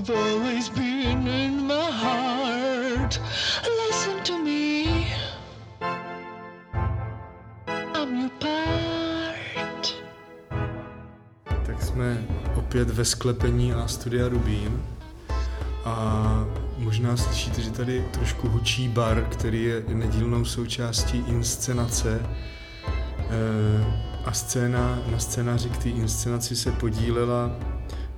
You've always been in my heart. Listen to me. I'm your part. Tak jsme opět ve sklepení a studia Rubín. A možná slyšíte, že tady trošku hučí bar, který je nedílnou součástí inscenace. E, a scéna, na scénáři k té inscenaci se podílela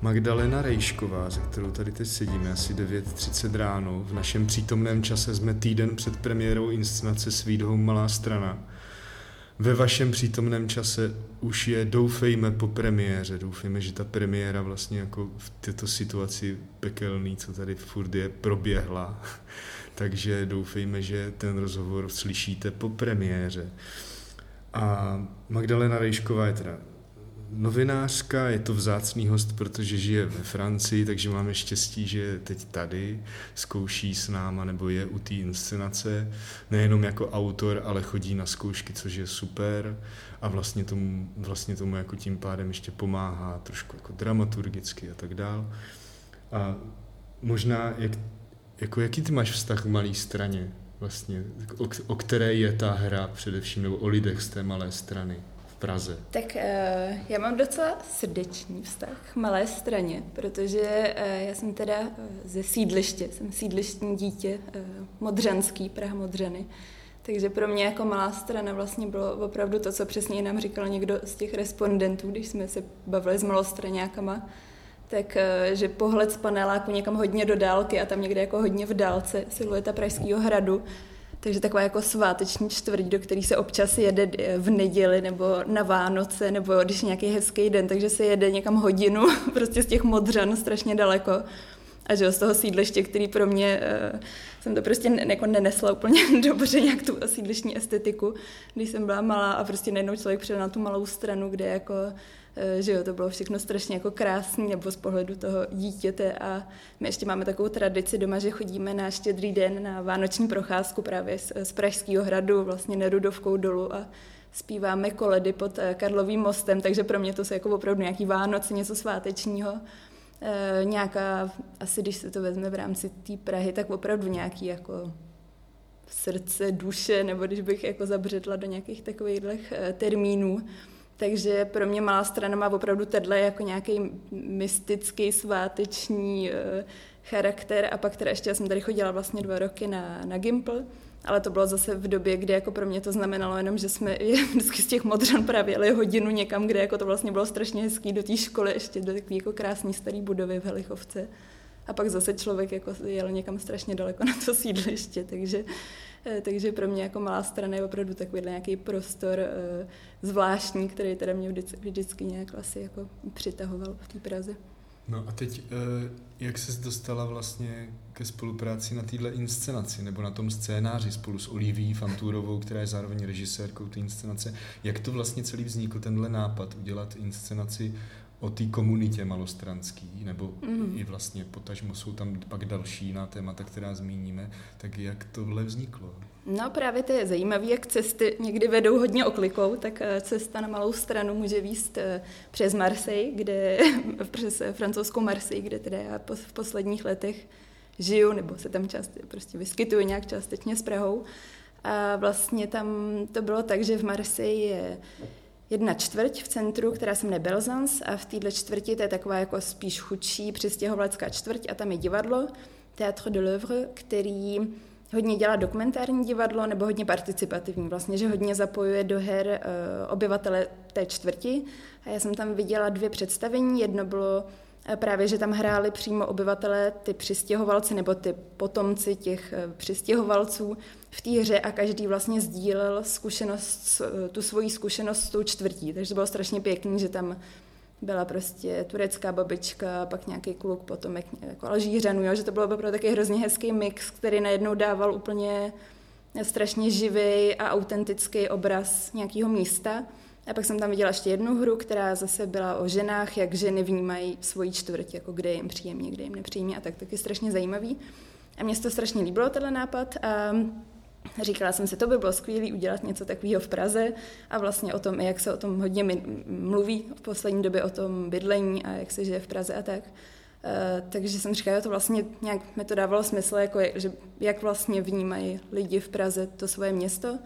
Magdalena Rejšková, ze kterou tady teď sedíme, asi 9.30 ráno. V našem přítomném čase jsme týden před premiérou inscenace Sweet Malá strana. Ve vašem přítomném čase už je, doufejme, po premiéře. Doufejme, že ta premiéra vlastně jako v této situaci pekelný, co tady furt je, proběhla. Takže doufejme, že ten rozhovor slyšíte po premiéře. A Magdalena Rejšková je teda novinářka, je to vzácný host, protože žije ve Francii, takže máme štěstí, že teď tady, zkouší s náma nebo je u té inscenace, nejenom jako autor, ale chodí na zkoušky, což je super a vlastně tomu, vlastně tomu jako tím pádem ještě pomáhá trošku jako dramaturgicky a tak dál. A možná, jak, jako jaký ty máš vztah k malé straně? Vlastně, o, o které je ta hra především, nebo o lidech z té malé strany? Praze? Tak uh, já mám docela srdečný vztah k malé straně, protože uh, já jsem teda uh, ze sídliště, jsem sídlištní dítě, Modřanský, Praha Modřany. Takže pro mě jako malá strana vlastně bylo opravdu to, co přesně nám říkal někdo z těch respondentů, když jsme se bavili s malostraňákama, tak že pohled z paneláku někam hodně do dálky a tam někde jako hodně v dálce silueta Pražského hradu, takže taková jako sváteční čtvrť, do který se občas jede v neděli nebo na Vánoce, nebo když je nějaký hezký den, takže se jede někam hodinu, prostě z těch modřan strašně daleko. A že z toho sídliště, který pro mě, uh, jsem to prostě ne, jako nenesla úplně dobře, nějak tu sídlištní estetiku, když jsem byla malá a prostě najednou člověk přijel na tu malou stranu, kde jako Eh, že jo, to bylo všechno strašně jako krásný, nebo z pohledu toho dítěte a my ještě máme takovou tradici doma, že chodíme na štědrý den na vánoční procházku právě z, z Pražského hradu, vlastně Nerudovkou dolu a zpíváme koledy pod eh, Karlovým mostem, takže pro mě to jsou jako opravdu nějaký Vánoce, něco svátečního. E, nějaká, asi když se to vezme v rámci té Prahy, tak opravdu nějaký jako srdce, duše, nebo když bych jako zabředla do nějakých takových termínů. Takže pro mě malá strana má opravdu tenhle jako nějaký mystický, sváteční uh, charakter. A pak teda ještě já jsem tady chodila vlastně dva roky na, na Gimple, ale to bylo zase v době, kdy jako pro mě to znamenalo jenom, že jsme vždycky z těch modřan právě jeli hodinu někam, kde jako to vlastně bylo strašně hezký do té školy, ještě do takové jako krásné staré budovy v Helichovce. A pak zase člověk jako jel někam strašně daleko na to sídliště, takže Eh, takže pro mě jako malá strana je opravdu takový nějaký prostor eh, zvláštní, který teda mě vždycky, vždycky nějak asi jako přitahoval v té Praze. No a teď, eh, jak jsi dostala vlastně ke spolupráci na téhle inscenaci, nebo na tom scénáři spolu s Oliví Fantúrovou, která je zároveň režisérkou té inscenace. Jak to vlastně celý vznikl, tenhle nápad, udělat inscenaci o té komunitě malostranský, nebo mm. i vlastně potažmo jsou tam pak další na témata, která zmíníme, tak jak tohle vzniklo? No právě to je zajímavé, jak cesty někdy vedou hodně oklikou, tak eh, cesta na malou stranu může výst eh, přes Marseille, kde, přes eh, francouzskou Marseille, kde teda já v posledních letech žiju, nebo se tam část, prostě vyskytuju nějak částečně s Prahou. A vlastně tam to bylo tak, že v Marseille je jedna čtvrť v centru, která se jmenuje Belzans a v této čtvrti to je taková jako spíš chudší přistěhovalecká čtvrť a tam je divadlo, Théâtre de l'Oeuvre, který hodně dělá dokumentární divadlo nebo hodně participativní, vlastně, že hodně zapojuje do her uh, obyvatele té čtvrti. A já jsem tam viděla dvě představení, jedno bylo právě, že tam hráli přímo obyvatele, ty přistěhovalci nebo ty potomci těch uh, přistěhovalců, v té hře a každý vlastně sdílel zkušenost, tu svoji zkušenost s tou čtvrtí. Takže to bylo strašně pěkný, že tam byla prostě turecká babička, pak nějaký kluk, potom jako Alžířanů, jo, že to bylo opravdu taky hrozně hezký mix, který najednou dával úplně strašně živý a autentický obraz nějakého místa. A pak jsem tam viděla ještě jednu hru, která zase byla o ženách, jak ženy vnímají svoji čtvrť, jako kde jim příjemně, kde jim nepříjemně a tak taky strašně zajímavý. A mně se to strašně líbilo, tenhle nápad. A Říkala jsem si, to by bylo skvělé udělat něco takového v Praze a vlastně o tom, jak se o tom hodně mluví v poslední době, o tom bydlení a jak se žije v Praze a tak. Uh, takže jsem říkala, to vlastně nějak mi to dávalo smysl, jako je, že jak vlastně vnímají lidi v Praze to svoje město.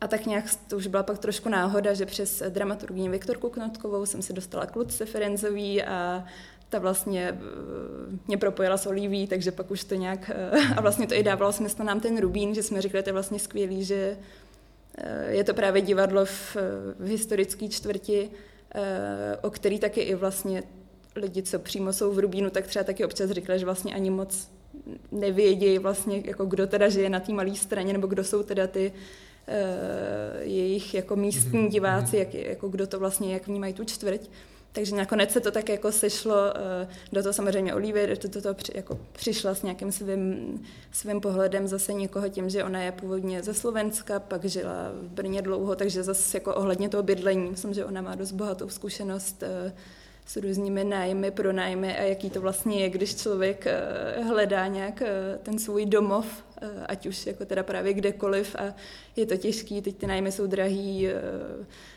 A tak nějak to už byla pak trošku náhoda, že přes dramaturgní Viktorku Knotkovou jsem se dostala k Lucce Ferenzový a ta vlastně eh, mě propojila s Oliví, takže pak už to nějak, eh, a vlastně to i dávalo smysl nám ten Rubín, že jsme řekli, to je vlastně skvělý, že eh, je to právě divadlo v, v historické čtvrti, o který taky i vlastně lidi, co přímo jsou v Rubínu, tak třeba taky občas říkali, že vlastně ani moc nevědějí vlastně, jako kdo teda žije na té malé straně, nebo kdo jsou teda ty jejich jako místní mhm, diváci, mhm. jak, jako kdo to vlastně, jak vnímají tu čtvrť. Takže nakonec se to tak jako sešlo, eh, do toho samozřejmě Olivia do toho, toho při, jako přišla s nějakým svým, svým pohledem zase někoho tím, že ona je původně ze Slovenska, pak žila v Brně dlouho, takže zase jako ohledně toho bydlení, myslím, že ona má dost bohatou zkušenost eh, s různými nájmy, pronájmy a jaký to vlastně je, když člověk eh, hledá nějak ten svůj domov, ať už jako teda právě kdekoliv a je to těžký, teď ty nájmy jsou drahý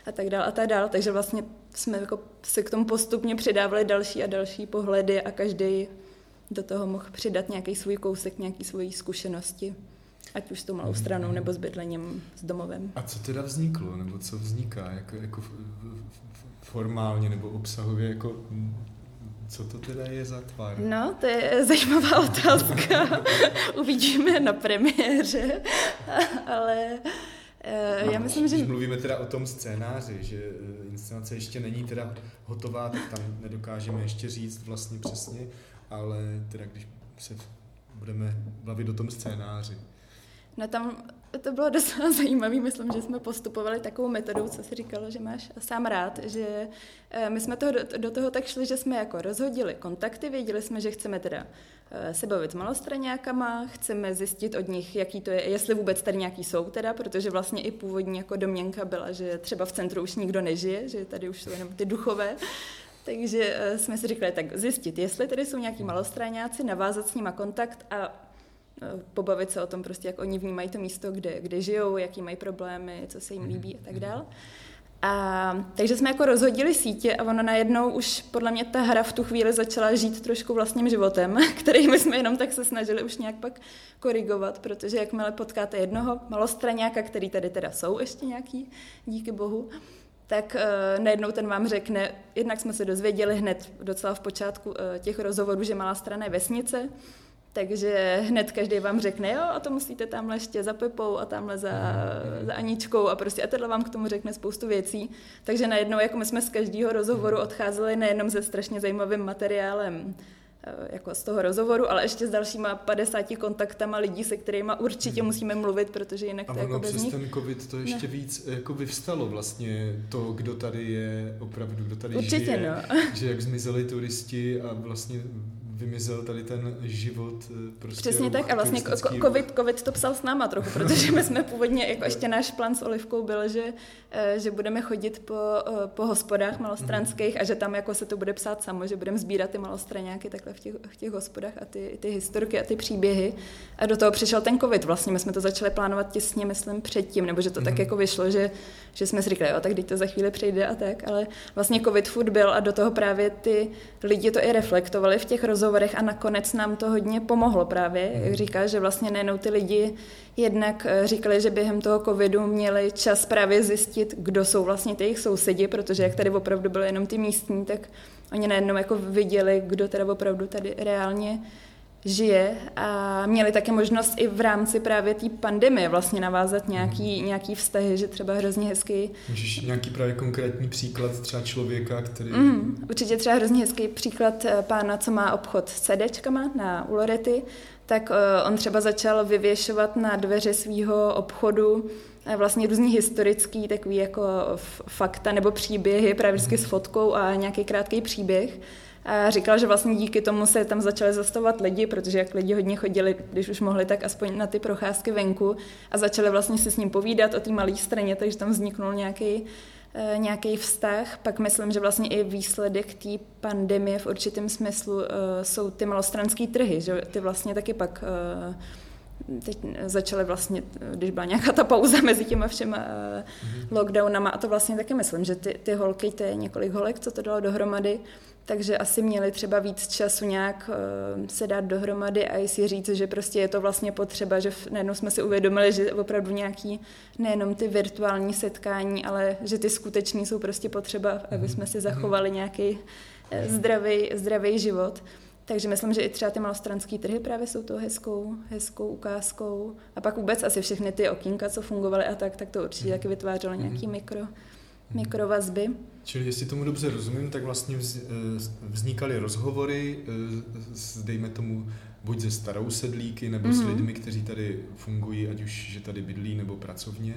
a tak dál a tak dál, takže vlastně jsme jako se k tomu postupně přidávali další a další pohledy a každý do toho mohl přidat nějaký svůj kousek, nějaký svoji zkušenosti. Ať už s tou malou mhm. stranou, nebo s bydlením, s domovem. A co teda vzniklo, nebo co vzniká, jako, jako formálně nebo obsahově, jako co to teda je za tvar? No, to je zajímavá otázka. Uvidíme na premiéře, ale Uh, já myslím, že... Když mluvíme teda o tom scénáři, že eh, inscenace ještě není teda hotová, tak tam nedokážeme ještě říct vlastně přesně, ale teda když se budeme bavit o tom scénáři. No tam to bylo docela zajímavé, myslím, že jsme postupovali takovou metodou, co si říkalo, že máš sám rád, že eh, my jsme toho, do, toho tak šli, že jsme jako rozhodili kontakty, věděli jsme, že chceme teda eh, se bavit s malostraňákama, chceme zjistit od nich, jaký to je, jestli vůbec tady nějaký jsou teda, protože vlastně i původní jako domněnka byla, že třeba v centru už nikdo nežije, že tady už jsou jenom ty duchové, takže eh, jsme si říkali, tak zjistit, jestli tady jsou nějaký malostraňáci, navázat s nima kontakt a pobavit se o tom, prostě, jak oni vnímají to místo, kde, kde žijou, jaký mají problémy, co se jim líbí a tak dále. A, takže jsme jako rozhodili sítě a ono najednou už podle mě ta hra v tu chvíli začala žít trošku vlastním životem, který my jsme jenom tak se snažili už nějak pak korigovat, protože jakmile potkáte jednoho malostraňáka, který tady teda jsou ještě nějaký, díky bohu, tak uh, najednou ten vám řekne, jednak jsme se dozvěděli hned docela v počátku uh, těch rozhovorů, že malá strana je vesnice, takže hned každý vám řekne, jo, a to musíte tamhle ještě za Pepou a tamhle za, za Aničkou a prostě a tohle vám k tomu řekne spoustu věcí. Takže najednou, jako my jsme z každého rozhovoru odcházeli nejenom se strašně zajímavým materiálem, eh, jako z toho rozhovoru, ale ještě s dalšíma 50 kontaktama lidí, se kterými určitě hmm. musíme mluvit, protože jinak a to jako bez přes nich... ten covid to ještě ne. víc jako vyvstalo vlastně to, kdo tady je opravdu, kdo tady určitě, žije, no. že jak zmizeli turisti a vlastně vymizel tady ten život eh, prostě Přesně tak a vlastně COVID, COVID to psal s náma trochu, protože my jsme původně, jako ještě náš plán s Olivkou byl, že, eh, že budeme chodit po, eh, po hospodách malostranských a že tam jako se to bude psát samo, že budeme sbírat ty malostraňáky takhle v těch, v těch hospodách a ty, ty historky a ty příběhy a do toho přišel ten COVID vlastně, my jsme to začali plánovat těsně, myslím, předtím, nebo že to mm. tak mhm. jako vyšlo, že, že jsme si říkali, jo, tak teď to za chvíli přejde a tak, ale vlastně COVID food byl a do toho právě ty lidi to i reflektovali v těch rozhovorech rozhovorech a nakonec nám to hodně pomohlo právě, jak mhm. říká, že vlastně nejenom ty lidi jednak eh, říkali, že během toho covidu měli čas právě zjistit, kdo jsou vlastně ty jejich sousedi, protože jak tady opravdu byly jenom ty místní, tak oni najednou jako viděli, kdo teda opravdu tady reálně žije a měli také možnost i v rámci právě té pandemie vlastně navázat nějaký, mm. nějaký vztahy, že třeba hrozně hezký. Můžeš nějaký právě konkrétní příklad třeba člověka, který... Mm, určitě třeba hrozně hezký příklad eh, pána, co má obchod s CDčkama na Ulorety, tak uh, on třeba začal vyvěšovat na dveře svého obchodu eh, vlastně různý historický takový jako fakta nebo příběhy právě vždycky s fotkou a nějaký krátký příběh. A říkal, že vlastně díky tomu se tam začaly zastavovat lidi, protože jak lidi hodně chodili, když už mohli, tak aspoň na ty procházky venku a začali vlastně si s ním povídat o té malé straně, takže tam vzniknul nějaký eh, nějaký vztah. Pak myslím, že vlastně i výsledek té pandemie v určitém smyslu uh, jsou ty malostranské trhy, že ty vlastně taky pak uh, teď začaly vlastně, když byla nějaká ta pauza mezi těma všema mm-hmm. lockdownama a to vlastně taky myslím, že ty, ty holky, to je několik holek, co to dalo dohromady, takže asi měli třeba víc času nějak uh, se dát dohromady a i si říct, že prostě je to vlastně potřeba, že najednou jsme si uvědomili, že opravdu nějaký nejenom ty virtuální setkání, ale že ty skuteční jsou prostě potřeba, aby mhm. jsme si zachovali nějaký zdravý, zdravý život. Takže myslím, že i třeba ty malostranské trhy právě jsou to hezkou, hezkou ukázkou. A pak vůbec asi všechny ty okýnka, co fungovaly a tak, tak to určitě taky vytvářelo nějaký mikro, mikrovazby. Čili jestli tomu dobře rozumím, tak vlastně eh, vznikaly rozhovory, eh, dejme tomu, buď ze starou sedlíky, nebo mm-hmm. s lidmi, kteří tady fungují, ať už že tady bydlí, nebo pracovně.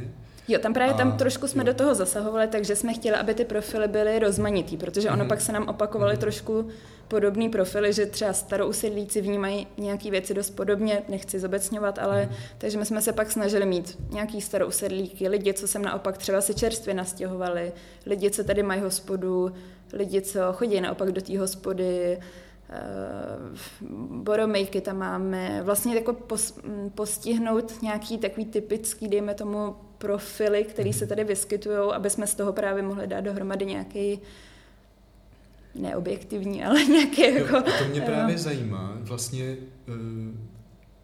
Jo, tam právě a, tam trošku jsme jo. do toho zasahovali, takže jsme chtěli, aby ty profily byly rozmanitý, protože ono mm-hmm. pak se nám opakovaly mm-hmm. trošku podobný profily, že třeba starousedlíci vnímají nějaké věci dost podobně, nechci zobecňovat, ale mm. takže my jsme se pak snažili mít nějaký starousedlíky, lidi, co sem naopak třeba se čerstvě nastěhovali, lidi, co tady mají hospodu, lidi, co chodí naopak do té hospody, boromejky tam máme, vlastně jako pos, postihnout nějaký takový typický, dejme tomu, profily, které se tady vyskytují, aby jsme z toho právě mohli dát dohromady nějaký neobjektivní, ale nějaký jako... Jo, to mě právě no. zajímá, vlastně, eh,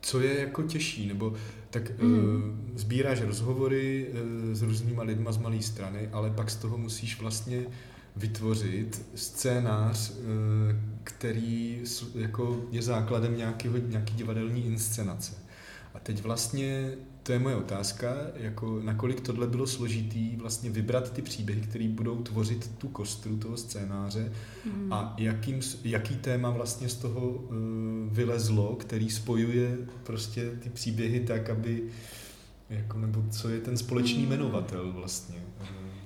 co je jako těžší, nebo tak mm. sbíráš rozhovory s různýma lidma z malé strany, ale pak z toho musíš vlastně vytvořit scénář, který jako je základem nějakého, nějaký divadelní inscenace. A teď vlastně to je moje otázka, jako nakolik tohle bylo složitý vlastně vybrat ty příběhy, které budou tvořit tu kostru toho scénáře mm. a jakým, jaký téma vlastně z toho uh, vylezlo, který spojuje prostě ty příběhy tak, aby jako, nebo co je ten společný mm. jmenovatel vlastně.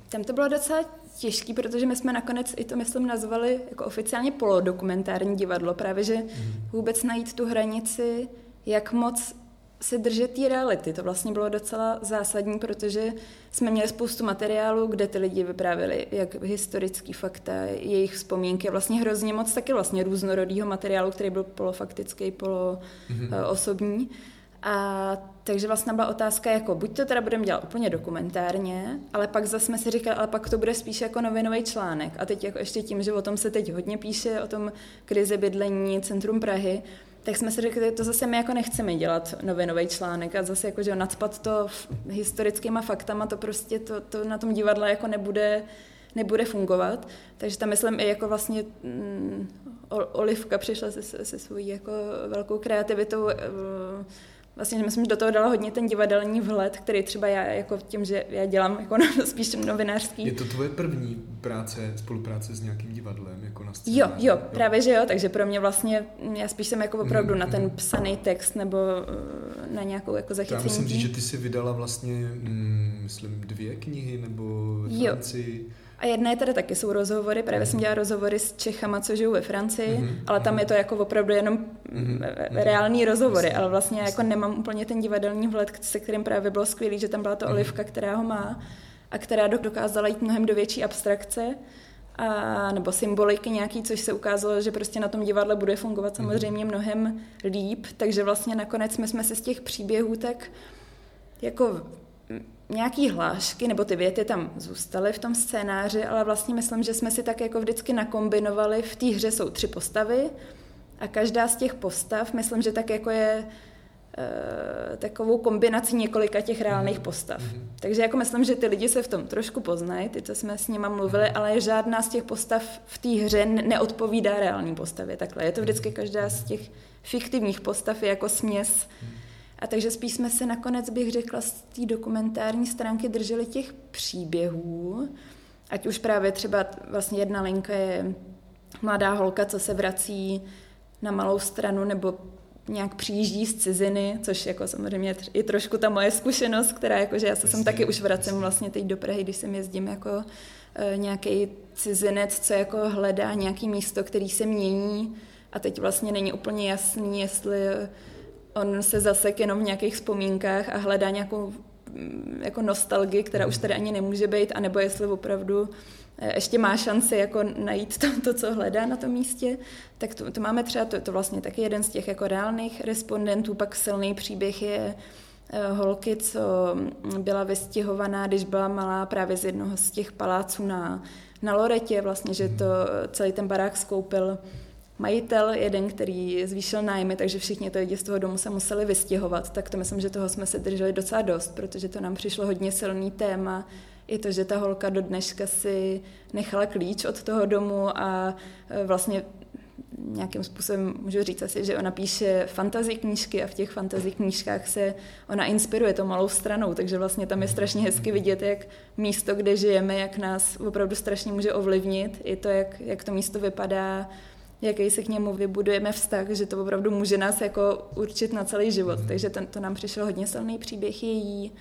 Tam to bylo docela těžký, protože my jsme nakonec i to, myslím, nazvali jako oficiálně polodokumentární divadlo, právě že mm. vůbec najít tu hranici, jak moc se držet té reality. To vlastně bylo docela zásadní, protože jsme měli spoustu materiálu, kde ty lidi vyprávěli jak historický fakta, jejich vzpomínky, vlastně hrozně moc taky vlastně různorodého materiálu, který byl polofaktický, poloosobní. Mm-hmm. A takže vlastně byla otázka, jako buď to teda budeme dělat úplně dokumentárně, ale pak zase jsme si říkali, ale pak to bude spíš jako novinový článek. A teď jako ještě tím, že o tom se teď hodně píše, o tom krizi bydlení, centrum Prahy, tak jsme si řekli, to zase my jako nechceme dělat novinový článek a zase jako, že nadspat to historickýma faktama, to prostě to, to na tom divadle jako nebude, nebude fungovat. Takže tam myslím i jako vlastně mm, Olivka přišla se, se svojí jako velkou kreativitou vlastně myslím, že do toho dala hodně ten divadelní vhled, který třeba já jako tím, že já dělám jako no, spíš novinářský. Je to tvoje první práce, spolupráce s nějakým divadlem jako na scéně? Jo, jo, právě že jo, takže pro mě vlastně, já spíš jsem jako opravdu mm, na ten mm. psaný text nebo eh, na nějakou jako zachycení. Já musím říct, že ty si vydala vlastně, mm, myslím, dvě knihy nebo ve Francii. Jo. A jedné teda taky jsou rozhovory, právě jsem dělala rozhovory s Čechama, co žijou ve Francii, mm-hmm. ale tam je to jako opravdu jenom mm-hmm. reální rozhovory, ale vlastně jako nemám úplně ten divadelní vhled, se kterým právě bylo skvělý, že tam byla ta mm-hmm. Olivka, která ho má a která dokázala jít mnohem do větší abstrakce a, nebo symboliky nějaký, což se ukázalo, že prostě na tom divadle bude fungovat mhm. samozřejmě mnohem líp, takže vlastně nakonec my jsme se z těch příběhů tak jako nějaký hlášky nebo ty věty tam zůstaly v tom scénáři, ale vlastně myslím, že jsme si tak jako vždycky nakombinovali. V té hře jsou tři postavy a každá z těch postav, myslím, že tak jako je e, takovou kombinací několika těch reálných postav. Mm-hmm. Takže jako myslím, že ty lidi se v tom trošku poznají, ty, co jsme s nima mluvili, mm-hmm. ale žádná z těch postav v té hře neodpovídá reální postavě. Takhle je to vždycky každá z těch fiktivních postav je jako směs mm-hmm a takže spíš jsme se nakonec, bych řekla, z té dokumentární stránky drželi těch příběhů, ať už právě třeba vlastně jedna linka je mladá holka, co se vrací na malou stranu, nebo nějak přijíždí z ciziny, což jako samozřejmě je trošku ta moje zkušenost, která jako, že já se sem taky už vracím vlastně teď do Prahy, když sem jezdím jako e, nějaký cizinec, co jako hledá nějaký místo, který se mění. A teď vlastně není úplně jasný, jestli on se zasek jenom v nějakých vzpomínkách a hledá nějakou mm, jako nostalgii, která už tady ani nemůže být, anebo jestli opravdu eh, ještě má šanci jako najít to, to, co hledá na tom místě, tak to, to máme třeba, to, to vlastně taky jeden z těch jako reálných respondentů, pak silný příběh je eh, holky, co byla vystihovaná, když byla malá právě z jednoho z těch paláců na, na Loretě, vlastně, že to celý ten barák skoupil majitel, jeden, který zvýšil nájmy, takže všichni to lidi z toho domu se museli vystěhovat, tak to myslím, že toho jsme se drželi docela dost, protože to nám přišlo hodně silný téma, i to, že ta holka do dneška si nechala klíč od toho domu a e, vlastně nějakým způsobem můžu říct asi, že ona píše fantasy knížky a v těch fantasy knížkách se ona inspiruje to malou stranou, takže vlastně tam je strašně hezky vidět, jak místo, kde žijeme, jak nás opravdu strašně může ovlivnit, i to, jak, jak to místo vypadá, jaký se k němu vybudujeme vztah, že to opravdu může nás jako určit na celý život. Mm. Takže ten, to nám přišel hodně silný příběh její.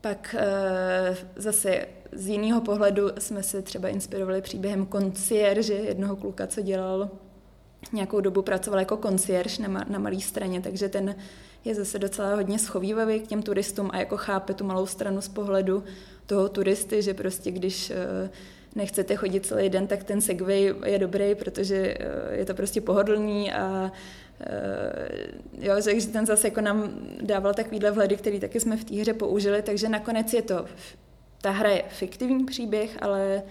Pak e, zase z jiného pohledu jsme se třeba inspirovali příběhem koncierže, jednoho kluka, co dělal nějakou dobu pracoval jako koncierž na, na malé straně, takže ten je zase docela hodně schovývavý k těm turistům a jako chápe tu malou stranu z pohledu toho turisty, že prostě když e, nechcete chodit celý den, tak ten Segway je dobrý, protože eh, je to prostě pohodlný a eh, jo, takže ten zase jako nám dával takovýhle vhledy, který taky jsme v té hře použili, takže nakonec je to, ta hra je fiktivní příběh, ale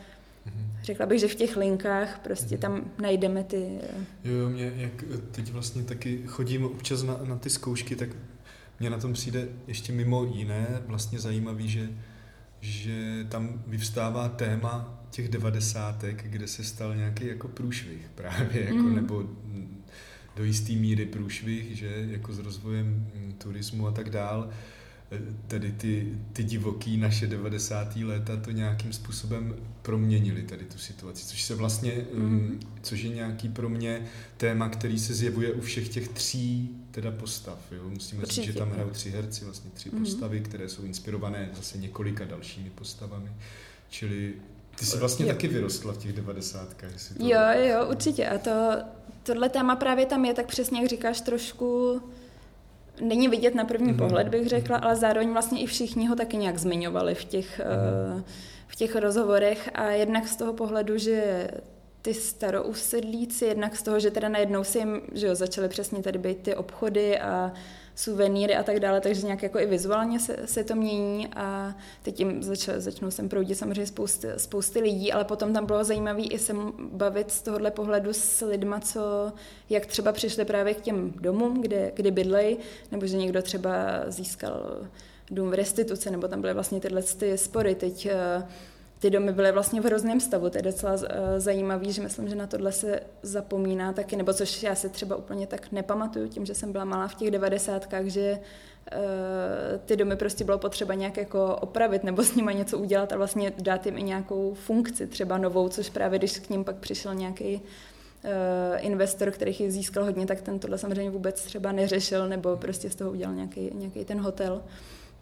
mhm. řekla bych, že v těch linkách prostě mhm. tam najdeme ty... Jo, jo, mě, jak teď vlastně taky chodím občas na, na ty zkoušky, tak mně na tom přijde ještě mimo jiné vlastně zajímavý, že že tam vyvstává téma těch devadesátek, kde se stal nějaký jako průšvih právě, jako, mm. nebo do jisté míry průšvih, že jako s rozvojem turismu a tak dál, tady ty, ty divoký naše 90. léta to nějakým způsobem proměnili tady tu situaci, což se vlastně, mm. což je nějaký pro mě téma, který se zjevuje u všech těch tří teda postav. Jo? Musíme Určitě. říct, že tam hrajou tři herci, vlastně tři mm. postavy, které jsou inspirované zase několika dalšími postavami. Čili ty jsi vlastně jo. taky vyrostla v těch devadesátkách. To... Jo, jo, určitě. A to, tohle téma právě tam je, tak přesně jak říkáš, trošku není vidět na první mm-hmm. pohled, bych řekla, ale zároveň vlastně i všichni ho taky nějak zmiňovali v těch, mm-hmm. uh, v těch rozhovorech a jednak z toho pohledu, že ty starousedlíci, jednak z toho, že teda najednou si jim, že jo, začaly přesně tady být ty obchody a suvenýry a tak dále, takže nějak jako i vizuálně se, se to mění a teď jim začal, začnou sem proudit samozřejmě spousty, spousty lidí, ale potom tam bylo zajímavé i se bavit z tohohle pohledu s lidma, co jak třeba přišli právě k těm domům, kde, kde bydlej, nebo že někdo třeba získal dům v restituci, nebo tam byly vlastně tyhle ty spory. Teď uh, ty domy byly vlastně v hrozném stavu. To je docela eh, zajímavý, že myslím, že na tohle se zapomíná taky, nebo což já se třeba úplně tak nepamatuju, tím, že jsem byla malá v těch devadesátkách, že uh, ty domy prostě bylo potřeba nějak jako opravit nebo s nimi něco udělat a vlastně dát jim i nějakou funkci, třeba novou, což právě když k ním pak přišel nějaký uh, investor, který jich získal hodně, tak ten tohle samozřejmě vůbec třeba neřešil nebo prostě z toho udělal nějaký, nějaký ten hotel.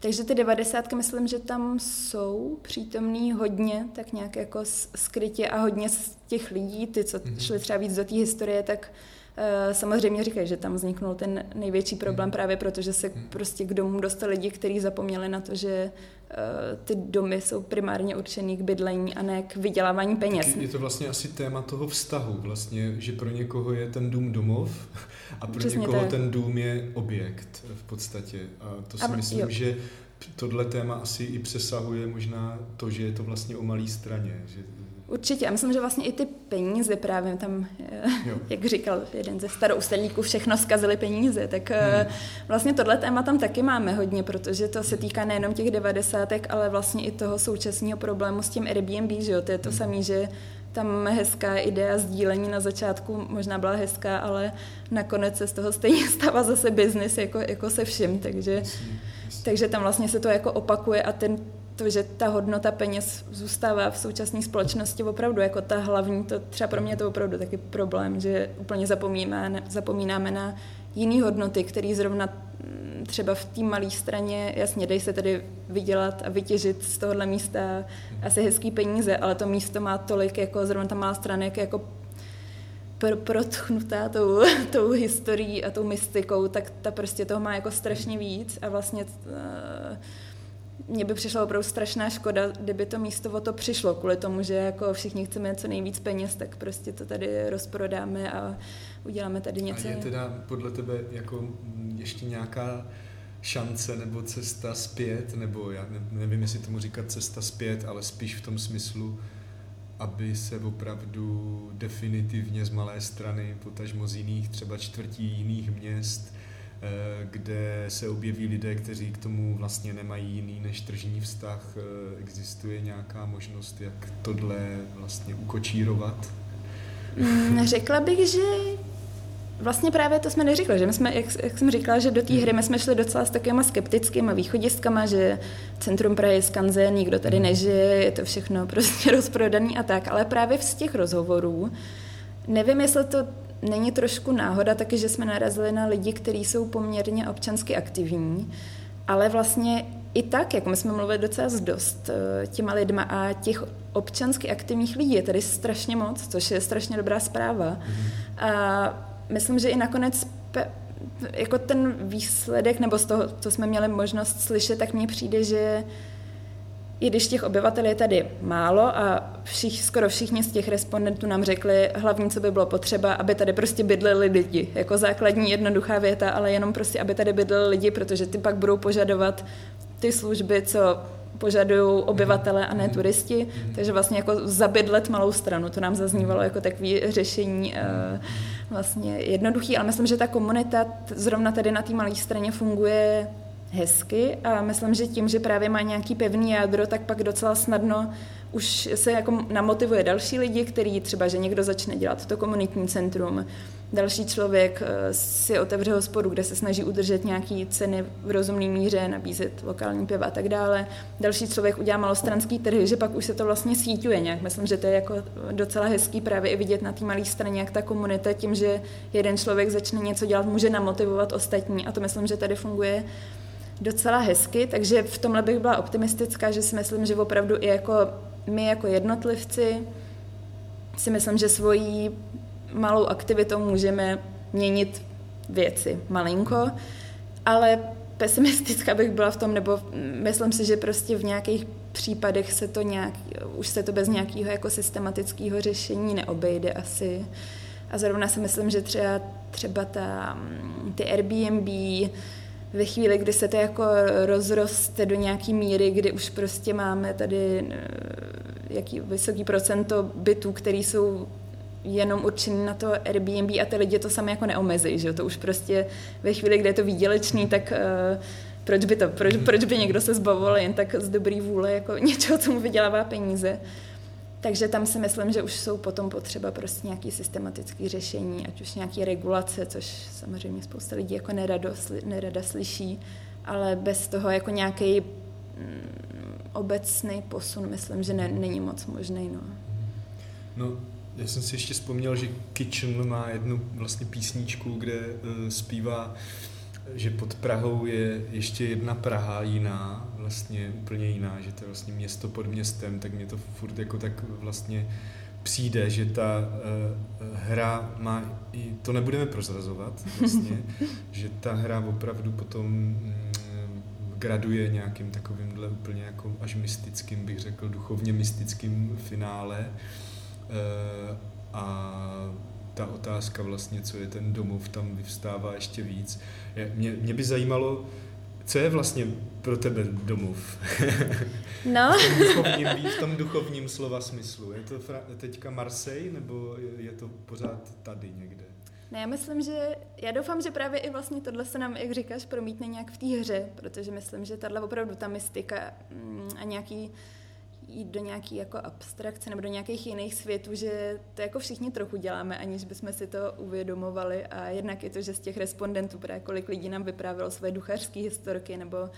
Takže ty devadesátky, myslím, že tam jsou přítomný hodně, tak nějak jako skrytě a hodně z těch lidí, ty, co mm-hmm. šli třeba víc do té historie, tak uh, samozřejmě říkají, že tam vzniknul ten největší problém mm-hmm. právě protože se mm-hmm. prostě k domům dostali lidi, kteří zapomněli na to, že uh, ty domy jsou primárně určený k bydlení a ne k vydělávání peněz. je to vlastně asi téma toho vztahu, vlastně, že pro někoho je ten dům domov a pro Přesně někoho tak. ten dům je objekt v podstatě. A to si a, myslím, jo. že tohle téma asi i přesahuje možná to, že je to vlastně o malé straně. Že... Určitě. A myslím, že vlastně i ty peníze právě tam, eh, jo. jak říkal jeden ze starouselníků, všechno zkazili peníze. Tak eh, hmm. vlastně tohle téma tam taky máme hodně, protože to se týká nejenom těch devadesátek, ale vlastně i toho současného problému s tím Airbnb, že jo? To je to hmm. samé, že tam hezká idea sdílení na začátku možná byla hezká, ale nakonec se z toho stejně stává zase biznis jako, jako se vším, takže, takže tam vlastně se to jako opakuje a ten, to, že ta hodnota peněz zůstává v současné společnosti opravdu jako ta hlavní, to třeba pro mě je to opravdu taky problém, že úplně zapomínáme, zapomínáme na jiné hodnoty, které zrovna mm, třeba v té malé straně, jasně, dej se tedy vydělat a vytěžit z tohohle místa asi hezký peníze, ale to místo má tolik, jako zrovna ta malá strana, jak jako pr- protchnutá tou, tou historií a tou mystikou, tak ta prostě toho má jako strašně víc a vlastně uh, mně by přišla opravdu strašná škoda, kdyby to místo o to přišlo, kvůli tomu, že jako všichni chceme co nejvíc peněz, tak prostě to tady rozprodáme a uděláme tady něco. A je teda podle tebe jako ještě nějaká šance nebo cesta zpět, nebo já nevím, jestli tomu říkat cesta zpět, ale spíš v tom smyslu, aby se opravdu definitivně z malé strany, potažmo z jiných třeba čtvrtí jiných měst, kde se objeví lidé, kteří k tomu vlastně nemají jiný než tržní vztah. Eh, existuje nějaká možnost, jak tohle vlastně ukočírovat? Mm, řekla bych, že Vlastně právě to jsme neřekli, že my jsme, jak, jak jsem říkala, že do té hry my jsme šli docela s takovýma skeptickýma východiskama, že centrum Prahy je skanze, nikdo tady hmm. nežije, je to všechno prostě rozprodaný a tak, ale právě z těch rozhovorů, nevím, jestli to není trošku náhoda taky, že jsme narazili na lidi, kteří jsou poměrně občansky aktivní, ale vlastně i tak, jako my jsme mluvili docela dost eh, těma lidma a těch občansky aktivních lidí je tady strašně moc, což je strašně dobrá zpráva. A myslím, že i nakonec pe, jako ten výsledek, nebo z toho, co jsme měli možnost slyšet, tak mně přijde, že i když těch obyvatel je tady málo a všich, skoro všichni z těch respondentů nám řekli, hlavní, co by bylo potřeba, aby tady prostě bydleli lidi. Jako základní jednoduchá věta, ale jenom prostě, aby tady bydleli lidi, protože ty pak budou požadovat ty služby, co požadují obyvatele a ne turisti, takže vlastně jako zabydlet malou stranu, to nám zaznívalo jako takové řešení eh, vlastně jednoduchý, ale myslím, že ta komunita zrovna tady na té malé straně funguje hezky a myslím, že tím, že právě má nějaký pevný jádro, tak pak docela snadno už se jako namotivuje další lidi, který třeba, že někdo začne dělat to komunitní centrum, další člověk eh, si otevře hospodu, kde se snaží udržet nějaké ceny v rozumné míře, nabízet lokální piva a tak dále. Další člověk udělá malostranský trhy, že pak už se to vlastně síťuje nějak. Myslím, že to je jako docela hezký právě i vidět na té malé straně, jak ta komunita tím, že jeden člověk začne něco dělat, může namotivovat ostatní a to myslím, že tady funguje docela hezky, takže v tomhle bych byla optimistická, že si myslím, že opravdu i jako my jako jednotlivci si myslím, že svojí malou aktivitou můžeme měnit věci malinko, ale pesimistická bych byla v tom, nebo myslím si, že prostě v nějakých případech se to nějak, už se to bez nějakého jako systematického řešení neobejde asi. A zrovna si myslím, že třeba, třeba ta, ty Airbnb, ve chvíli, kdy se to jako rozroste do nějaký míry, kdy už prostě máme tady eh, jaký vysoký procento bytů, které jsou jenom určený na to Airbnb a ty lidi to sami jako neomezí, že to už prostě ve chvíli, kdy je to výdělečný, tak uh, proč by to, proč, proč by někdo se zbavoval jen tak z dobrý vůle jako něčeho, co mu vydělává peníze. Takže tam si myslím, že už jsou potom potřeba prostě nějaký systematický řešení, ať už nějaký regulace, což samozřejmě spousta lidí jako nerado, nerada slyší, ale bez toho jako nějaký mm, obecný posun, myslím, že ne, není moc možný. No. no, já jsem si ještě vzpomněl, že Kitchen má jednu vlastně písničku, kde uh, zpívá, že pod Prahou je ještě jedna Praha jiná, vlastně úplně jiná, že to je vlastně město pod městem, tak mě to furt jako tak vlastně přijde, že ta uh, hra má, i, to nebudeme prozrazovat vlastně, že ta hra opravdu potom mm, graduje nějakým takovýmhle úplně jako až mystickým, bych řekl, duchovně mystickým finále. Uh, a ta otázka vlastně, co je ten domov, tam vyvstává ještě víc. Mě, mě by zajímalo, co je vlastně pro tebe domov? No. v, tom duchovním, v tom duchovním slova smyslu. Je to teďka Marseille, nebo je to pořád tady někde? Ne, já myslím, že já doufám, že právě i vlastně tohle se nám, jak říkáš, promítne nějak v té hře, protože myslím, že tahle opravdu ta mystika mm, a nějaký jít do nějaký jako abstrakce nebo do nějakých jiných světů, že to jako všichni trochu děláme, aniž bychom si to uvědomovali a jednak je to, že z těch respondentů právě kolik lidí nám vyprávělo své duchařské historky nebo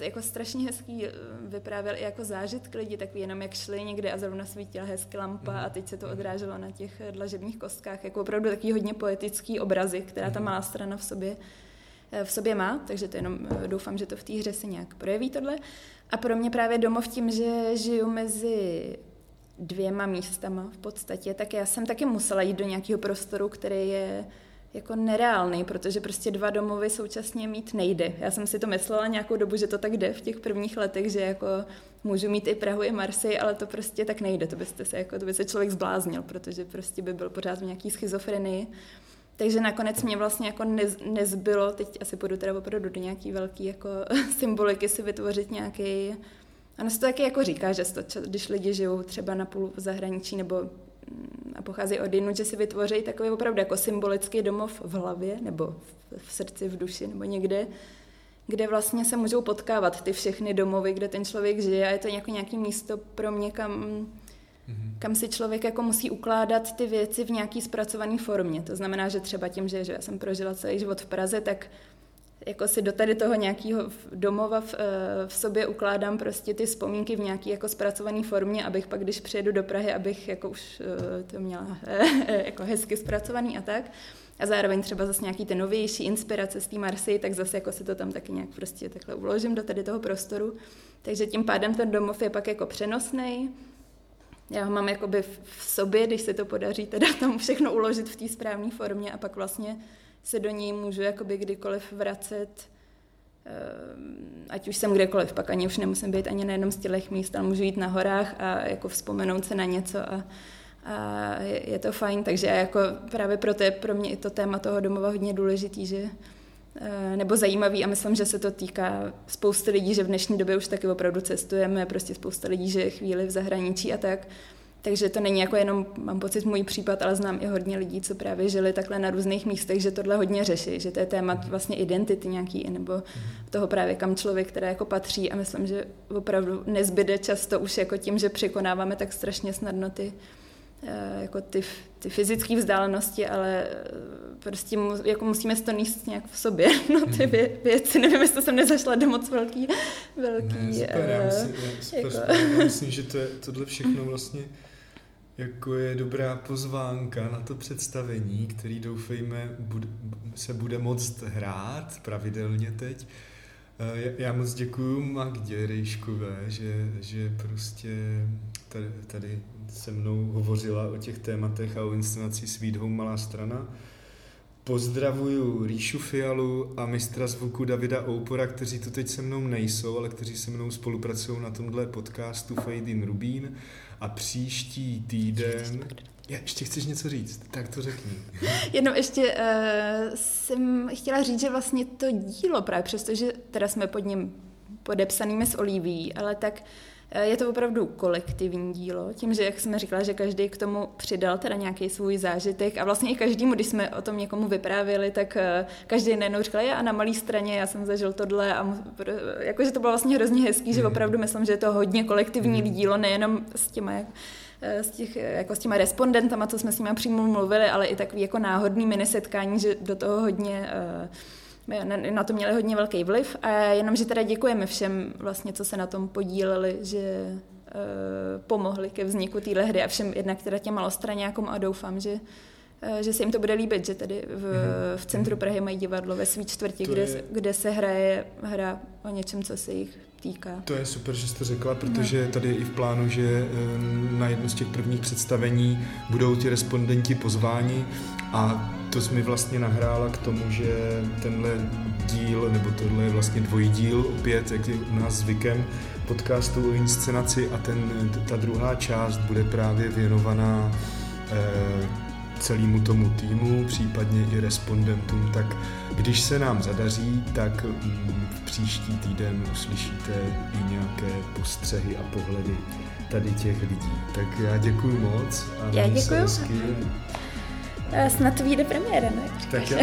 jako strašně hezký eh, vyprávěl i jako zážitky lidi, takový jenom jak šli někde a zrovna svítila hezky lampa mm. a teď se to mhm. odráželo na těch dlažebních kostkách, jako opravdu takový hodně poetický obrazy, která ta mhm. malá strana v sobě v sobě má, takže to jenom eh, doufám, že to v té hře se nějak projeví tohle. A pro mě právě domov tím, že žiju mezi dvěma místama v podstatě, tak já jsem taky musela jít do nějakého prostoru, který je jako nereálný, protože prostě dva domovy současně mít nejde. Já jsem si to myslela nějakou dobu, že to tak jde v těch prvních letech, že jako můžu mít i Prahu, i Marsy, ale to prostě tak nejde. To byste se, jako, to by se člověk zbláznil, protože prostě by byl pořád v nějaký schizofrenii. Takže nakonec mě vlastně jako nez, nezbylo, teď asi půjdu teda opravdu do nějaký velký jako symboliky si vytvořit nějaký Ono se to taky jako říká, že to, když lidi žijou třeba na půl v zahraničí nebo mm, a pochází od jinut, že si vytvoří takový opravdu jako symbolický domov v hlavě nebo v, v srdci, v duši nebo někde, kde vlastně se můžou potkávat ty všechny domovy, kde ten člověk žije a je to jako nějaký místo pro mě, kam, mm-hmm. kam si člověk jako musí ukládat ty věci v nějaký zpracované formě. To znamená, že třeba tím, že, že já jsem prožila celý život v Praze, tak jako si do tady toho nějakého domova v, eh, v sobě ukládám prostě ty vzpomínky v nějaký jako zpracované formě, abych pak, když přijedu do Prahy, abych jako už eh, to měla eh, jako hezky zpracovaný a tak. A zároveň třeba zase nějaký ty novější inspirace z té Marsy, tak zase jako si to tam taky nějak prostě takhle uložím do tady toho prostoru. Takže tím pádem ten domov je pak jako přenosný. Já ho mám jakoby v sobě, když se to podaří teda tam všechno uložit v té správné formě a pak vlastně se do ní můžu jakoby kdykoliv vracet, ehm, ať už jsem kdekoliv, pak ani už nemusím být ani na jednom z těch míst, ale můžu jít na horách a jako vzpomenout se na něco a, a je, to fajn, takže jako právě proto je pro mě i to téma toho domova hodně důležitý, že nebo zajímavý a myslím, že se to týká spousty lidí, že v dnešní době už taky opravdu cestujeme, prostě spousta lidí, že je chvíli v zahraničí a tak, takže to není jako jenom, mám pocit, můj případ, ale znám i hodně lidí, co právě žili takhle na různých místech, že tohle hodně řeší, že to je téma vlastně identity nějaký, nebo mhm. toho právě kam člověk teda jako patří a myslím, že opravdu nezbyde často už jako tím, že překonáváme tak strašně snadno ty, eh, jako ty, ty fyzické vzdálenosti, ale eh, prostě mu, jako musíme to níst nějak v sobě, no ty mhm. vě, věci, nevím, jestli jsem nezašla do moc velký, velký ne, super, já myslím, já, super, jako... já myslím, že to je, tohle všechno vlastně jako je dobrá pozvánka na to představení, který doufejme bude, se bude moct hrát pravidelně teď. Eh, já moc děkuji Magdě Rejškové, že, že prostě tady, tady se mnou hovořila o těch tématech a o inscenaci Sweet Home Malá strana. Pozdravuju Ríšu Fialu a mistra zvuku Davida Oupora, kteří tu teď se mnou nejsou, ale kteří se mnou spolupracují na tomhle podcastu Fade in Rubín. A příští týden... Já ještě chceš něco říct, tak to řekni. Jenom ještě uh, jsem chtěla říct, že vlastně to dílo právě, přestože teda jsme pod ním podepsanými s Oliví, ale tak Eh, je to opravdu kolektivní dílo, tím, že, jak jsme říkala, že každý k tomu přidal teda nějaký svůj zážitek a vlastně i každému, když jsme o tom někomu vyprávěli, tak eh, každý najednou říkal, já na malé straně, já jsem zažil tohle a jakože to bylo vlastně hrozně hezký, že mhm. opravdu myslím, že je to hodně kolektivní mhm. dílo, nejenom s těma jak, eh, s, těch, jako s těma respondentama, co jsme s nimi přímo mluvili, ale i takový jako náhodný mini setkání, že do toho hodně uh, na to měli hodně velký vliv a jenom, že teda děkujeme všem vlastně, co se na tom podíleli, že uh, pomohli ke vzniku téhle hry a všem jednak teda těm malostraňákům a doufám, že uh, že se jim to bude líbit, že tady v, mm. v centru Prahy mají divadlo ve svý čtvrti, kde, je... kde se hraje hra o něčem, co se jich týká. To je super, že jste řekla, protože tady je i v plánu, že eh, na jedno z těch prvních představení budou ti respondenti pozváni a to jsi mi vlastně nahrála k tomu, že tenhle díl, nebo tohle je vlastně díl opět, jak je u nás zvykem, podcastu o inscenaci a ten, ta druhá část bude právě věnovaná eh, celému tomu týmu, případně i respondentům, tak když se nám zadaří, tak mm, v příští týden uslyšíte i nějaké postřehy a pohledy tady těch lidí. Tak já děkuji moc. A já děkuji. Snad vyjde premiéra, ne? Tak já.